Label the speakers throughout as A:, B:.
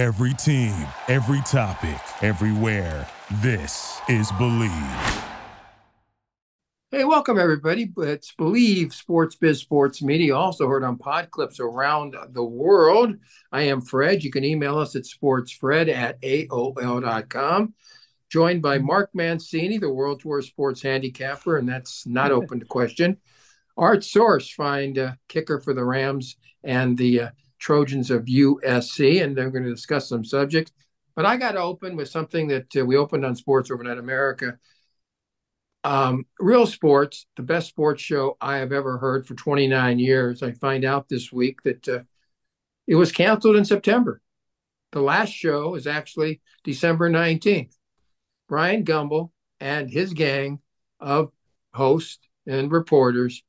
A: Every team, every topic, everywhere. This is Bleav.
B: Hey, welcome everybody. It's Bleav Sports Biz Sports Media, also heard on pod clips around the world. I am Fred. You can email us at sportsfred at AOL.com. Joined by Mark Mancini, the World Tour sports handicapper, and that's not open to question. Art Source, find a kicker for the Rams and the uh, Trojans of USC, and they're going to discuss some subjects. But I got to open with something that uh, we opened on Sports Overnight America. Um, Real Sports, the best sports show I have ever heard for 29 years. I find out this week that uh, it was canceled in September. The last show is actually December 19th. Brian Gumbel and his gang of hosts and reporters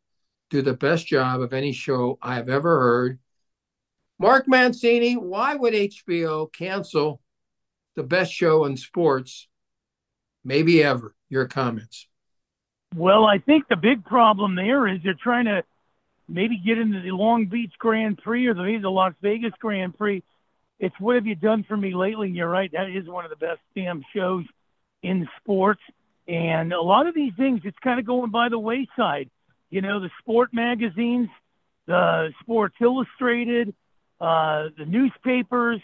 B: do the best job of any show I have ever heard. Mark Mancini, why would HBO cancel the best show in sports, maybe ever? Your comments.
C: Well, I think the big problem there is they're trying to maybe get into the Long Beach Grand Prix or the, the Las Vegas Grand Prix. It's what have you done for me lately? And you're right, that is one of the best damn shows in sports. And a lot of these things, it's kind of going by the wayside. You know, the sport magazines, the Sports Illustrated, uh, the newspapers.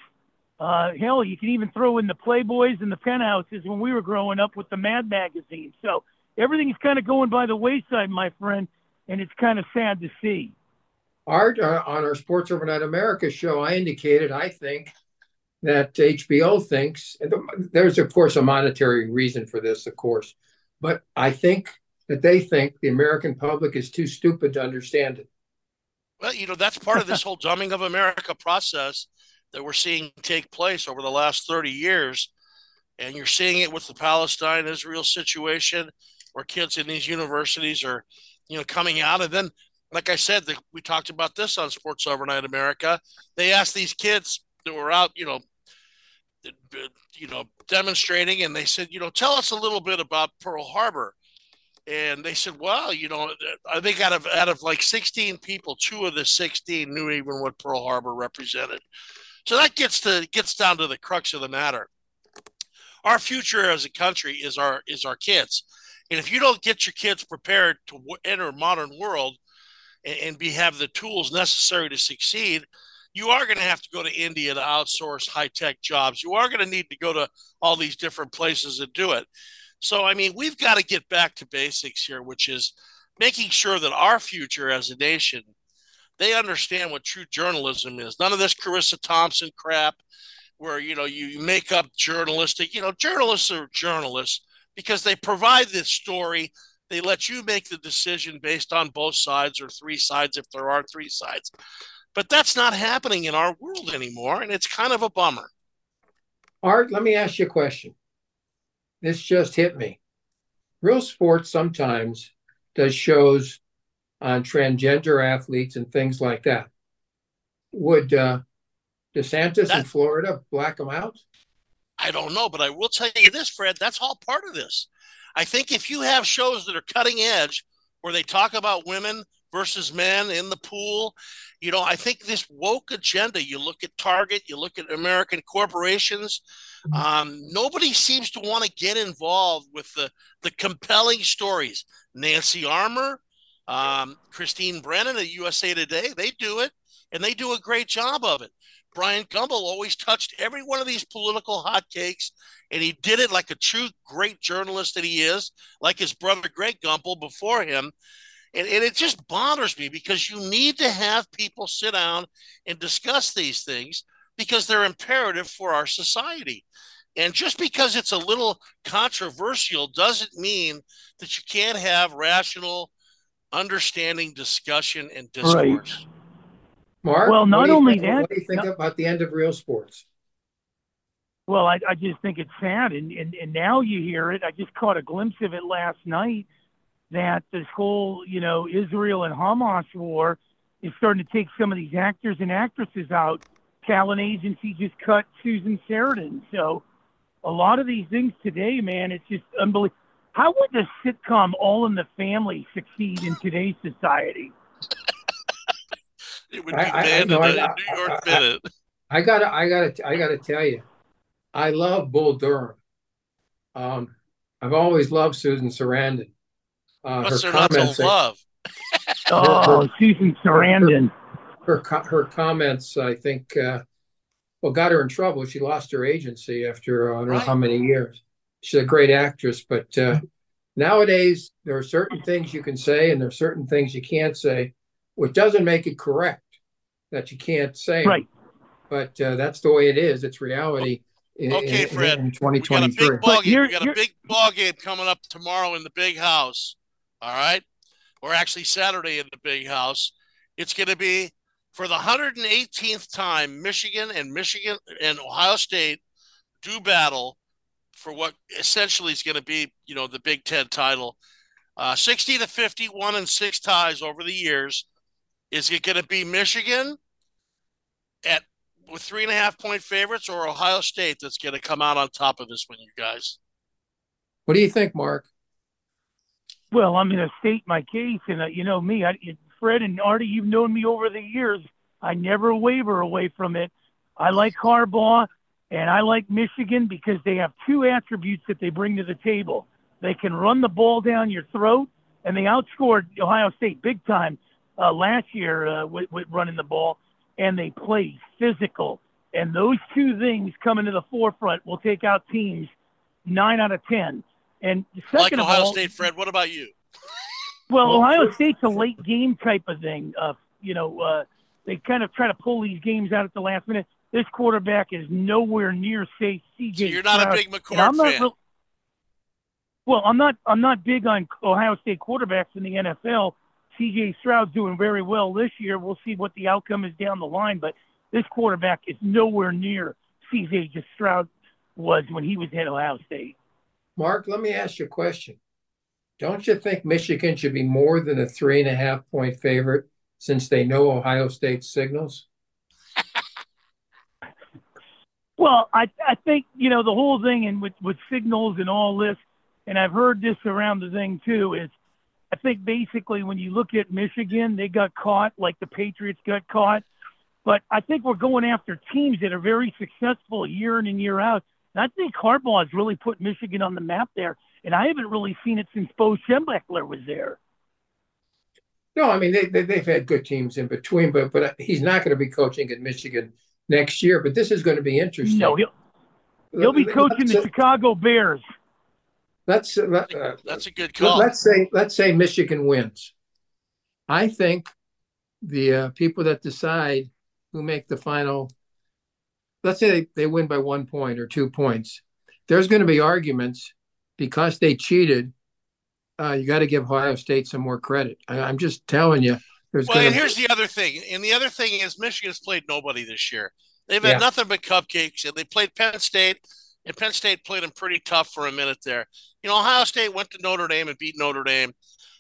C: Uh, hell, you can even throw in the Playboys and the penthouses when we were growing up with the Mad magazine. So everything's kind of going by the wayside, my friend, and it's kind of sad to see.
B: Art, uh, on our Sports Overnight America show, I indicated I think that HBO thinks there's, of course, a monetary reason for this, of course, but I think that they think the American public is too stupid to understand it.
D: Well, you know, that's part of this whole dumbing of America process that we're seeing take place over the last 30 years. And you're seeing it with the Palestine Israel situation where kids in these universities are, you know, coming out. And then, like I said, the, we talked about this on Sports Overnight America. They asked these kids that were out, you know, you know, demonstrating, and they said, you know, tell us a little bit about Pearl Harbor and they said, "Well, you know, I think out of out of like 16 people, two of the 16 knew even what Pearl Harbor represented." So that gets to gets down to the crux of the matter. Our future as a country is our is our kids, and if you don't get your kids prepared to enter modern world and, and be have the tools necessary to succeed, you are going to have to go to India to outsource high tech jobs. You are going to need to go to all these different places to do it. So, I mean, we've got to get back to basics here, which is making sure that our future as a nation, they understand what true journalism is. None of this Charissa Thompson crap where, you know, you make up journalistic, you know, journalists are journalists because they provide this story. They let you make the decision based on both sides or three sides if there are three sides. But that's not happening in our world anymore. And it's kind of a bummer.
B: Art, let me ask you a question this just hit me. Real Sports sometimes does shows on transgender athletes and things like that. Would uh, DeSantis that, in Florida black them out?
D: I don't know, but I will tell you this, Fred. That's all part of this. I think if you have shows that are cutting edge, where they talk about women versus men in the pool. You know, I think this woke agenda, you look at Target, you look at American corporations, mm-hmm. um, nobody seems to want to get involved with the, the compelling stories. Nancy Armour, um, Christine Brennan at USA Today, they do it, and they do a great job of it. Brian Gumbel always touched every one of these political hotcakes, and he did it like a true great journalist that he is, like his brother Greg Gumbel before him. And, and it just bothers me because you need to have people sit down and discuss these things because they're imperative for our society. And just because it's a little controversial doesn't mean that you can't have rational, understanding discussion and discourse. Right.
B: Mark,
C: well, not only
B: think,
C: that,
B: what do you think about the end of real sports?
C: Well, I, I just think it's sad, and, and and now you hear it. I just caught a glimpse of it last night that this whole, you know, Israel and Hamas war is starting to take some of these actors and actresses out. Talent agency just cut Susan Sarandon. So a lot of these things today, man, it's just unbelievable. How would the sitcom All in the Family succeed in today's society?
D: it would be I, banned I, no, in the New York Minute.
B: I gotta, I gotta, I gotta tell you, I love Bull Durham. Um, I've always loved Susan Sarandon.
D: Uh, What's her there not to love?
C: oh, Susan Sarandon.
B: Her, her, her comments, I think, uh, well, got her in trouble. She lost her agency after uh, I don't right. know how many years. She's a great actress, but uh, nowadays there are certain things you can say and there are certain things you can't say, which doesn't make it correct that you can't say.
C: Right.
B: But uh, that's the way it is. It's reality.
D: In, okay,
B: in,
D: Fred.
B: In 2023. We got a
D: big ball game. We got a big ball game coming up tomorrow in the big house. All right, or actually Saturday in the big house. It's going to be for the 118th time. Michigan and Michigan and Ohio State do battle for what essentially is going to be, you know, the Big Ten title. Uh, 60 to 51 and six ties over the years. Is it going to be Michigan at with three and a half point favorites or Ohio State that's going to come out on top of this one, you guys?
B: What do you think, Mark?
C: Well, I'm going to state my case, and uh, you know me, I, Fred and Artie, you've known me over the years. I never waver away from it. I like Harbaugh, and I like Michigan because they have two attributes that they bring to the table. They can run the ball down your throat, and they outscored Ohio State big time uh, last year uh, with, with running the ball and they play physical. And those two things coming to the forefront will take out teams nine out of ten. And second
D: like Ohio
C: all,
D: State, Fred. What about you?
C: Well, Ohio State's a late game type of thing. Uh, you know, uh, they kind of try to pull these games out at the last minute. This quarterback is nowhere near say CJ.
D: So you're not Stroud. a big McCord fan. Real,
C: well, I'm not. I'm not big on Ohio State quarterbacks in the NFL CJ Stroud's doing very well this year. We'll see what the outcome is down the line, but this quarterback is nowhere near CJ Stroud was when he was at Ohio State.
B: Mark, let me ask you a question. Don't you think Michigan should be more than a three and a half point favorite since they know Ohio State's signals?
C: well, I I think you know the whole thing and with with signals and all this, and I've heard this around the thing too is I think basically when you look at Michigan, they got caught like the Patriots got caught. But I think we're going after teams that are very successful year in and year out. And I think Harbaugh has really put Michigan on the map there. And I haven't really seen it since Bo Schembechler was there.
B: No, I mean they, they have had good teams in between, but but he's not going to be coaching at Michigan next year. But this is going to be interesting.
C: No, he'll he'll be coaching the Chicago Bears.
B: Let's uh,
D: uh, that's a good call.
B: Let's say let's say Michigan wins. I think the uh, people that decide who make the final, let's say they, they win by one point or two points. There's going to be arguments because they cheated. Uh, you got to give Ohio State some more credit. I, am just telling you.
D: There's well, and here's the other thing. And the other thing is Michigan's played nobody this year. They've had yeah. nothing but cupcakes, and they played Penn State and Penn State played them pretty tough for a minute there. You know, Ohio State went to Notre Dame and beat Notre Dame.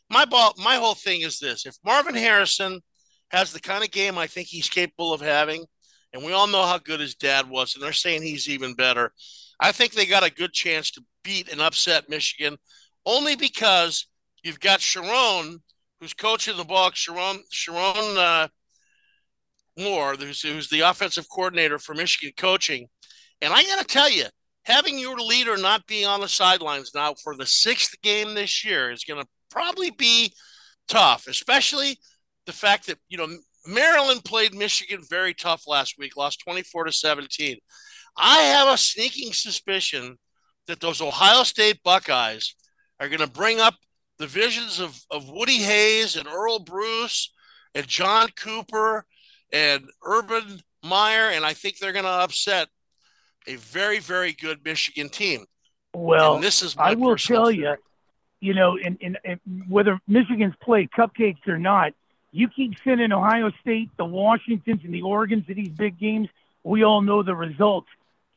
D: My ball, my whole thing is this: if Marvin Harrison has the kind of game I think he's capable of having, and we all know how good his dad was, and they're saying he's even better. I think they got a good chance to beat and upset Michigan, only because you've got Sherrone, who's coaching the Bucks, Sherrone, Sherrone uh, Moore, who's, who's the offensive coordinator for Michigan coaching. And I got to tell you, having your leader not be on the sidelines now for the sixth game this year is going to probably be tough, especially the fact that, you know, Maryland played Michigan very tough last week, lost 24 to 17. I have a sneaking suspicion that those Ohio State Buckeyes are going to bring up the visions of, of Woody Hayes and Earle Bruce and John Cooper and Urban Meyer, and I think they're going to upset a very, very good Michigan team.
C: Well,
D: and this is
C: I will tell
D: theory.
C: you, you know, in, in, in, whether Michigan's played cupcakes or not, you keep sending Ohio State, the Washingtons, and the Oregons to these big games. We all know the results.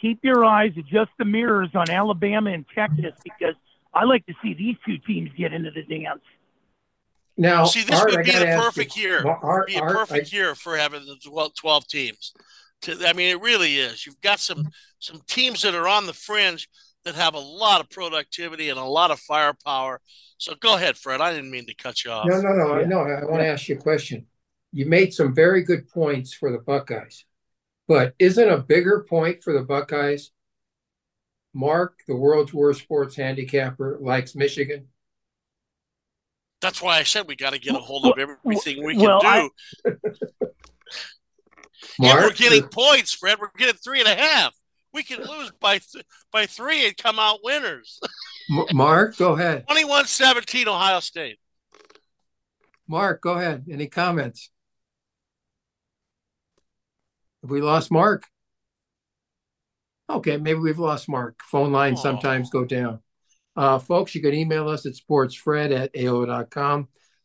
C: Keep your eyes, adjust the mirrors on Alabama and Texas because I like to see these two teams get into the dance.
B: Now,
D: see, this Art, would be the perfect year. Art, be a Art, perfect I, year for having the 12, 12 teams. To, I mean, it really is. You've got some some teams that are on the fringe that have a lot of productivity and a lot of firepower. So go ahead, Fred. I didn't mean to cut you off.
B: No, no, no, yeah. no. I want to ask you a question. You made some very good points for the Buckeyes, But isn't a bigger point for the Buckeyes? Mark, the world's worst sports handicapper, likes Michigan.
D: That's why I said we got to get a hold of everything we can
C: Well,
D: do.
C: I-
D: yeah, we're
B: Mark,
D: getting
B: the-
D: points, Fred. We're getting three and a half. We can lose by th- by three and come out winners.
B: Mark, go ahead.
D: 21-17 Ohio State.
B: Mark, go ahead. Any comments? Have we lost Mark? Okay, maybe we've lost Mark. Phone lines sometimes go down. Uh, folks, you can email us at sportsfred at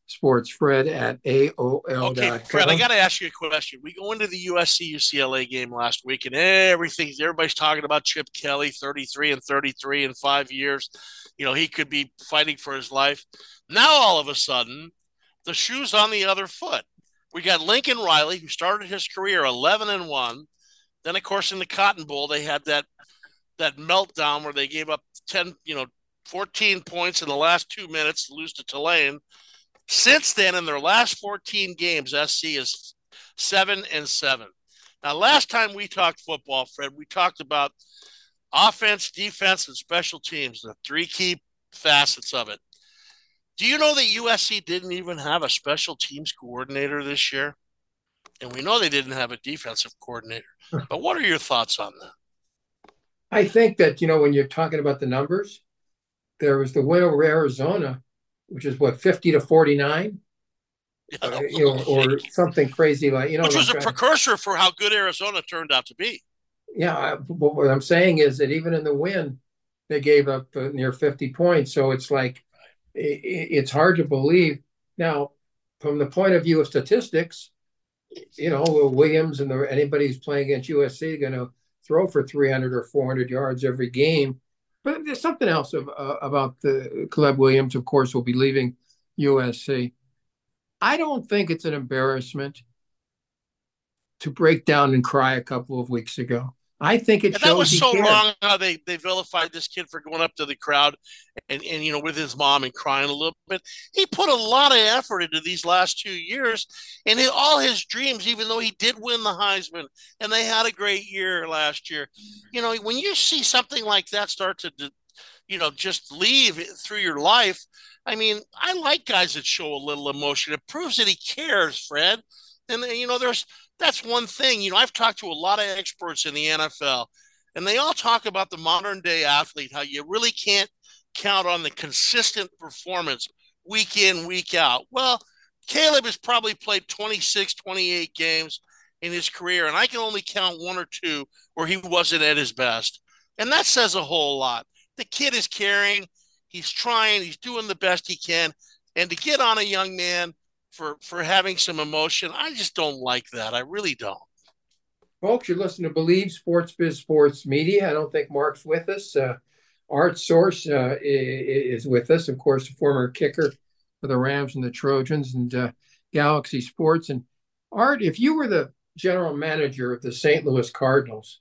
B: AOL.com, sportsfred at aol
D: Okay, Fred, I got to ask you a question. We go into the USC UCLA game last week, and everything everybody's talking about Chip Kelly, 33 and 33 in five years. You know, he could be fighting for his life. Now, all of a sudden, the shoe's on the other foot. We got Lincoln Riley, who started his career 11 and 1. Then, of course, in the Cotton Bowl, they had that that meltdown where they gave up 10, you know, 14 points in the last two minutes to lose to Tulane. Since then, in their last 14 games, SC is seven and seven. Now, last time we talked football, Fred, we talked about offense, defense, and special teams, the three key facets of it. Do you know that USC didn't even have a special teams coordinator this year? And we know they didn't have a defensive coordinator. But what are your thoughts on that?
B: I think that, you know, when you're talking about the numbers, there was the win over Arizona, which is what, 50 to 49? Uh, you know, or something crazy like, you know,
D: Which was a precursor for how good Arizona turned out to be.
B: yeah, I- but what I'm saying is that even in the win, they gave up uh, near 50 points. So it's like, i i- it's hard to believe. Now, from the point of view of statistics, you know, Williams and the, anybody who's playing against USC going to throw for 300 or 400 yards every game. But there's something else of, uh, about the Caleb Williams, of course, will be leaving USC. I don't think it's an embarrassment to break down and cry a couple of weeks ago. I think it
D: And
B: shows
D: that was so
B: cares.
D: wrong how they, they vilified this kid for going up to the crowd and, and you know with his mom and crying a little bit. He put a lot of effort into these last two years, and all his dreams, even though he did win the Heisman and they had a great year last year. You know, when you see something like that start to you know, just leave through your life. I mean, I like guys that show a little emotion. It proves that he cares, Fred. And you know, there's that's one thing. You know, I've talked to a lot of experts in the NFL, and they all talk about the modern day athlete, how you really can't count on the consistent performance week in, week out. Well, Caleb has probably played 26, 28 games in his career, and I can only count one or two where he wasn't at his best. And that says a whole lot. The kid is caring, he's trying, he's doing the best he can. And to get on a young man for for having some emotion, I just don't like that. I really don't.
B: Folks, you're listening to Bleav Sports Biz Sports Media. I don't think Mark's with us. Uh, Art Source uh, is with us, of course, the former kicker for the Rams and the Trojans and uh, Galaxy Sports. And Art, if you were the general manager of the St. Louis Cardinals,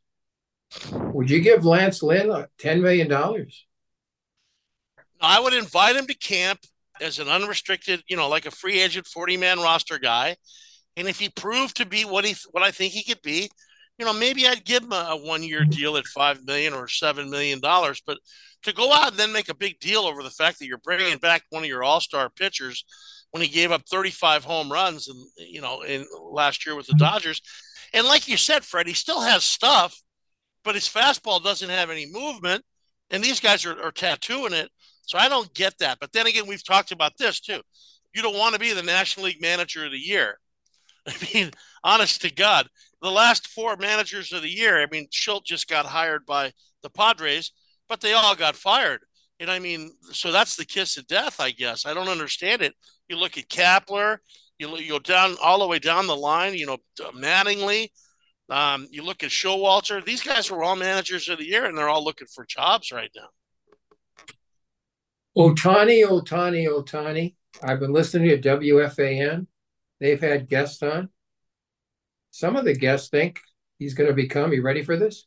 B: would you give Lance Lynn uh, $10 million?
D: I would invite him to camp as an unrestricted, you know, like a free agent 40 man roster guy. And if he proved to be what he what I think he could be, you know, maybe I'd give him a, a one year mm-hmm. deal at five million or seven million dollars. But to go out and then make a big deal over the fact that you're bringing back one of your all star pitchers when he gave up 35 home runs and you know in last year with the mm-hmm. Dodgers, and like you said, Fred, he still has stuff, but his fastball doesn't have any movement, and these guys are, are tattooing it. So I don't get that. But then again, we've talked about this too. You don't want to be the National League Manager of the Year. I mean, honest to God, the last four managers of the year, I mean, Shildt just got hired by the Padres, but they all got fired. And I mean, so that's the kiss of death, I guess. I don't understand it. You look at Kapler, you, you go down all the way down the line, you know, Mattingly, um, you look at Showalter. These guys were all managers of the year, and they're all looking for jobs right now.
B: Ohtani, Ohtani, Ohtani. I've been listening to WFAN. They've had guests on. Some of the guests think he's going to become, you ready for this?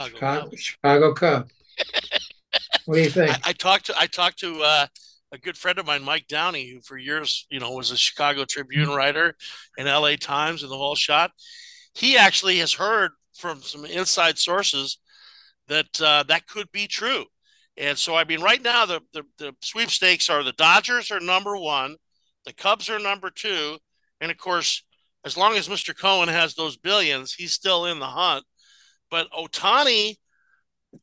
D: Chicago
B: Chicago, Cub. What do you think?
D: I, I talked to I talked to uh, a good friend of mine, Mike Downey, who for years, you know, was a Chicago Tribune writer and L.A. Times and the whole shot. he actually has heard from some inside sources that uh, that could be true. And so, I mean, right now the, the the sweepstakes are the Dodgers are number one, the Cubs are number two, and of course, as long as Mr. Cohen has those billions, he's still in the hunt. But Ohtani,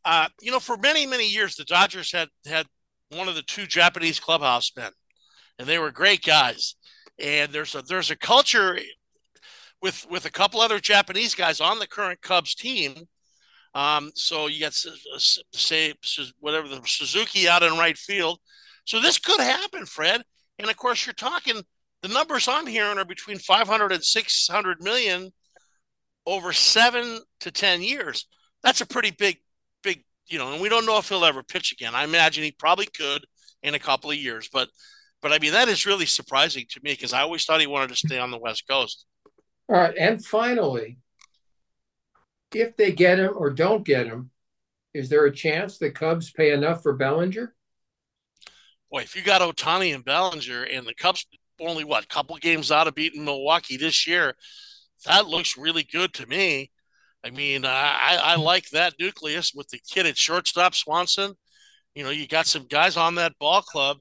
D: uh, you know, for many many years, the Dodgers had had one of the two Japanese clubhouse men, and they were great guys. And there's a there's a culture with with a couple other Japanese guys on the current Cubs team. Um, so you got say whatever the Suzuki out in right field. So this could happen, Fred. And of course, you're talking the numbers I'm hearing are between 500 and 600 million over seven to 10 years. That's a pretty big, big, you know, and we don't know if he'll ever pitch again. I imagine he probably could in a couple of years, but, but I mean, that is really surprising to me because I always thought he wanted to stay on the West Coast.
B: All right. And finally, if they get him or don't get him, is there a chance the Cubs pay enough for Bellinger?
D: Boy, if you got Ohtani and Bellinger and the Cubs only what couple games out of beating Milwaukee this year, that looks really good to me. I mean, I, I like that nucleus with the kid at shortstop Swanson. You know, you got some guys on that ball club,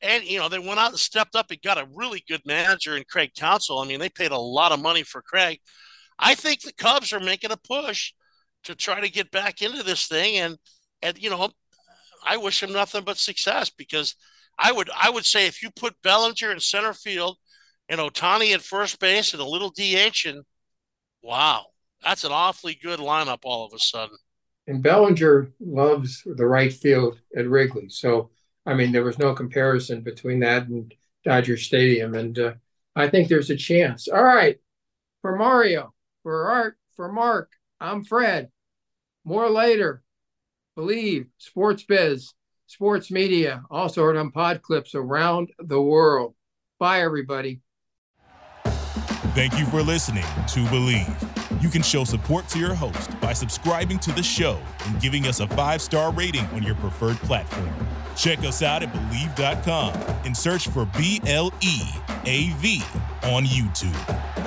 D: and you know they went out and stepped up and got a really good manager in Craig Counsell. I mean, they paid a lot of money for Craig. I think the Cubs are making a push to try to get back into this thing, and and you know, I wish them nothing but success because I would I would say if you put Bellinger in center field and Ohtani at first base and a little DH, and wow, that's an awfully good lineup all of a sudden.
B: And Bellinger loves the right field at Wrigley, so I mean there was no comparison between that and Dodger Stadium, and uh, I think there's a chance. All right, for Mario, for Art, for Mark, I'm Fred. More later. Bleav Sports Biz sports media, also heard on pod clips around the world. Bye, everybody.
A: Thank you for listening to Bleav. You can show support to your host by subscribing to the show and giving us a five star rating on your preferred platform. Check us out at Bleav.com and search for B L E A V on YouTube.